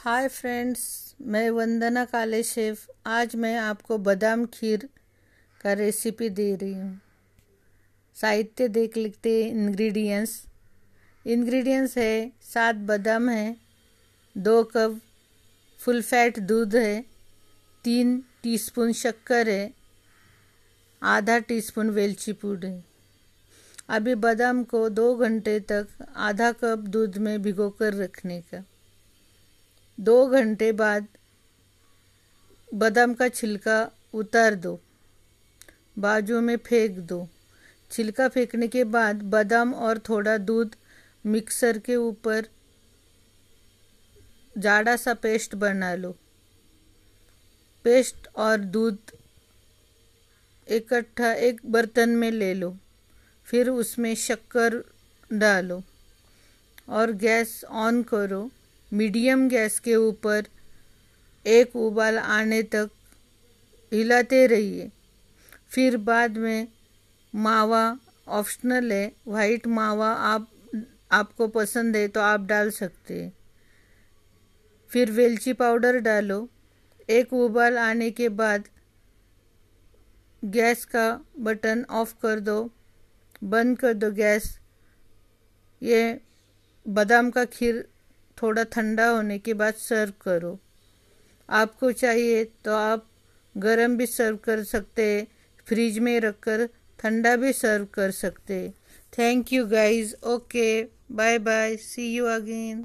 Hi friends, मैं वंदना काले chef आज मैं आपको बादाम खीर का रेसिपी दे रही हूँ। साहित्य देख लिखते इंग्रेडिएंट्स इंग्रेडिएंट्स है, सात बादाम है, दो कप फुल फैट दूध है, तीन टीस्पून शक्कर है, आधा टीस्पून वेलची पूड। है अभी बादाम को दो घंटे तक आधा कप दूध में भिगोकर रखने का। दो घंटे बाद बादाम का छिलका उतार दो। बाजू में फेंक दो। छिलका फेंकने के बाद बादाम और थोड़ा दूध मिक्सर के ऊपर जाड़ा सा पेस्ट बना लो। पेस्ट और दूध इकट्ठा एक एक बर्तन में ले लो। फिर उसमें शक्कर डालो और गैस ऑन करो। मीडियम गैस के ऊपर एक उबाल आने तक हिलाते रहिए। फिर बाद में मावा ऑप्शनल है वाइट मावा आप, आपको पसंद है तो आप डाल सकते हैं। फिर वेलची पाउडर डालो। एक उबाल आने के बाद गैस का बटन ऑफ़ कर दो, बंद कर दो गैस। ये बादाम का खीर थोड़ा ठंडा होने के बाद सर्व करो। आपको चाहिए तो आप गरम भी सर्व कर सकते, फ्रिज में रखकर ठंडा भी सर्व कर सकते। Thank you guys okay bye bye see you again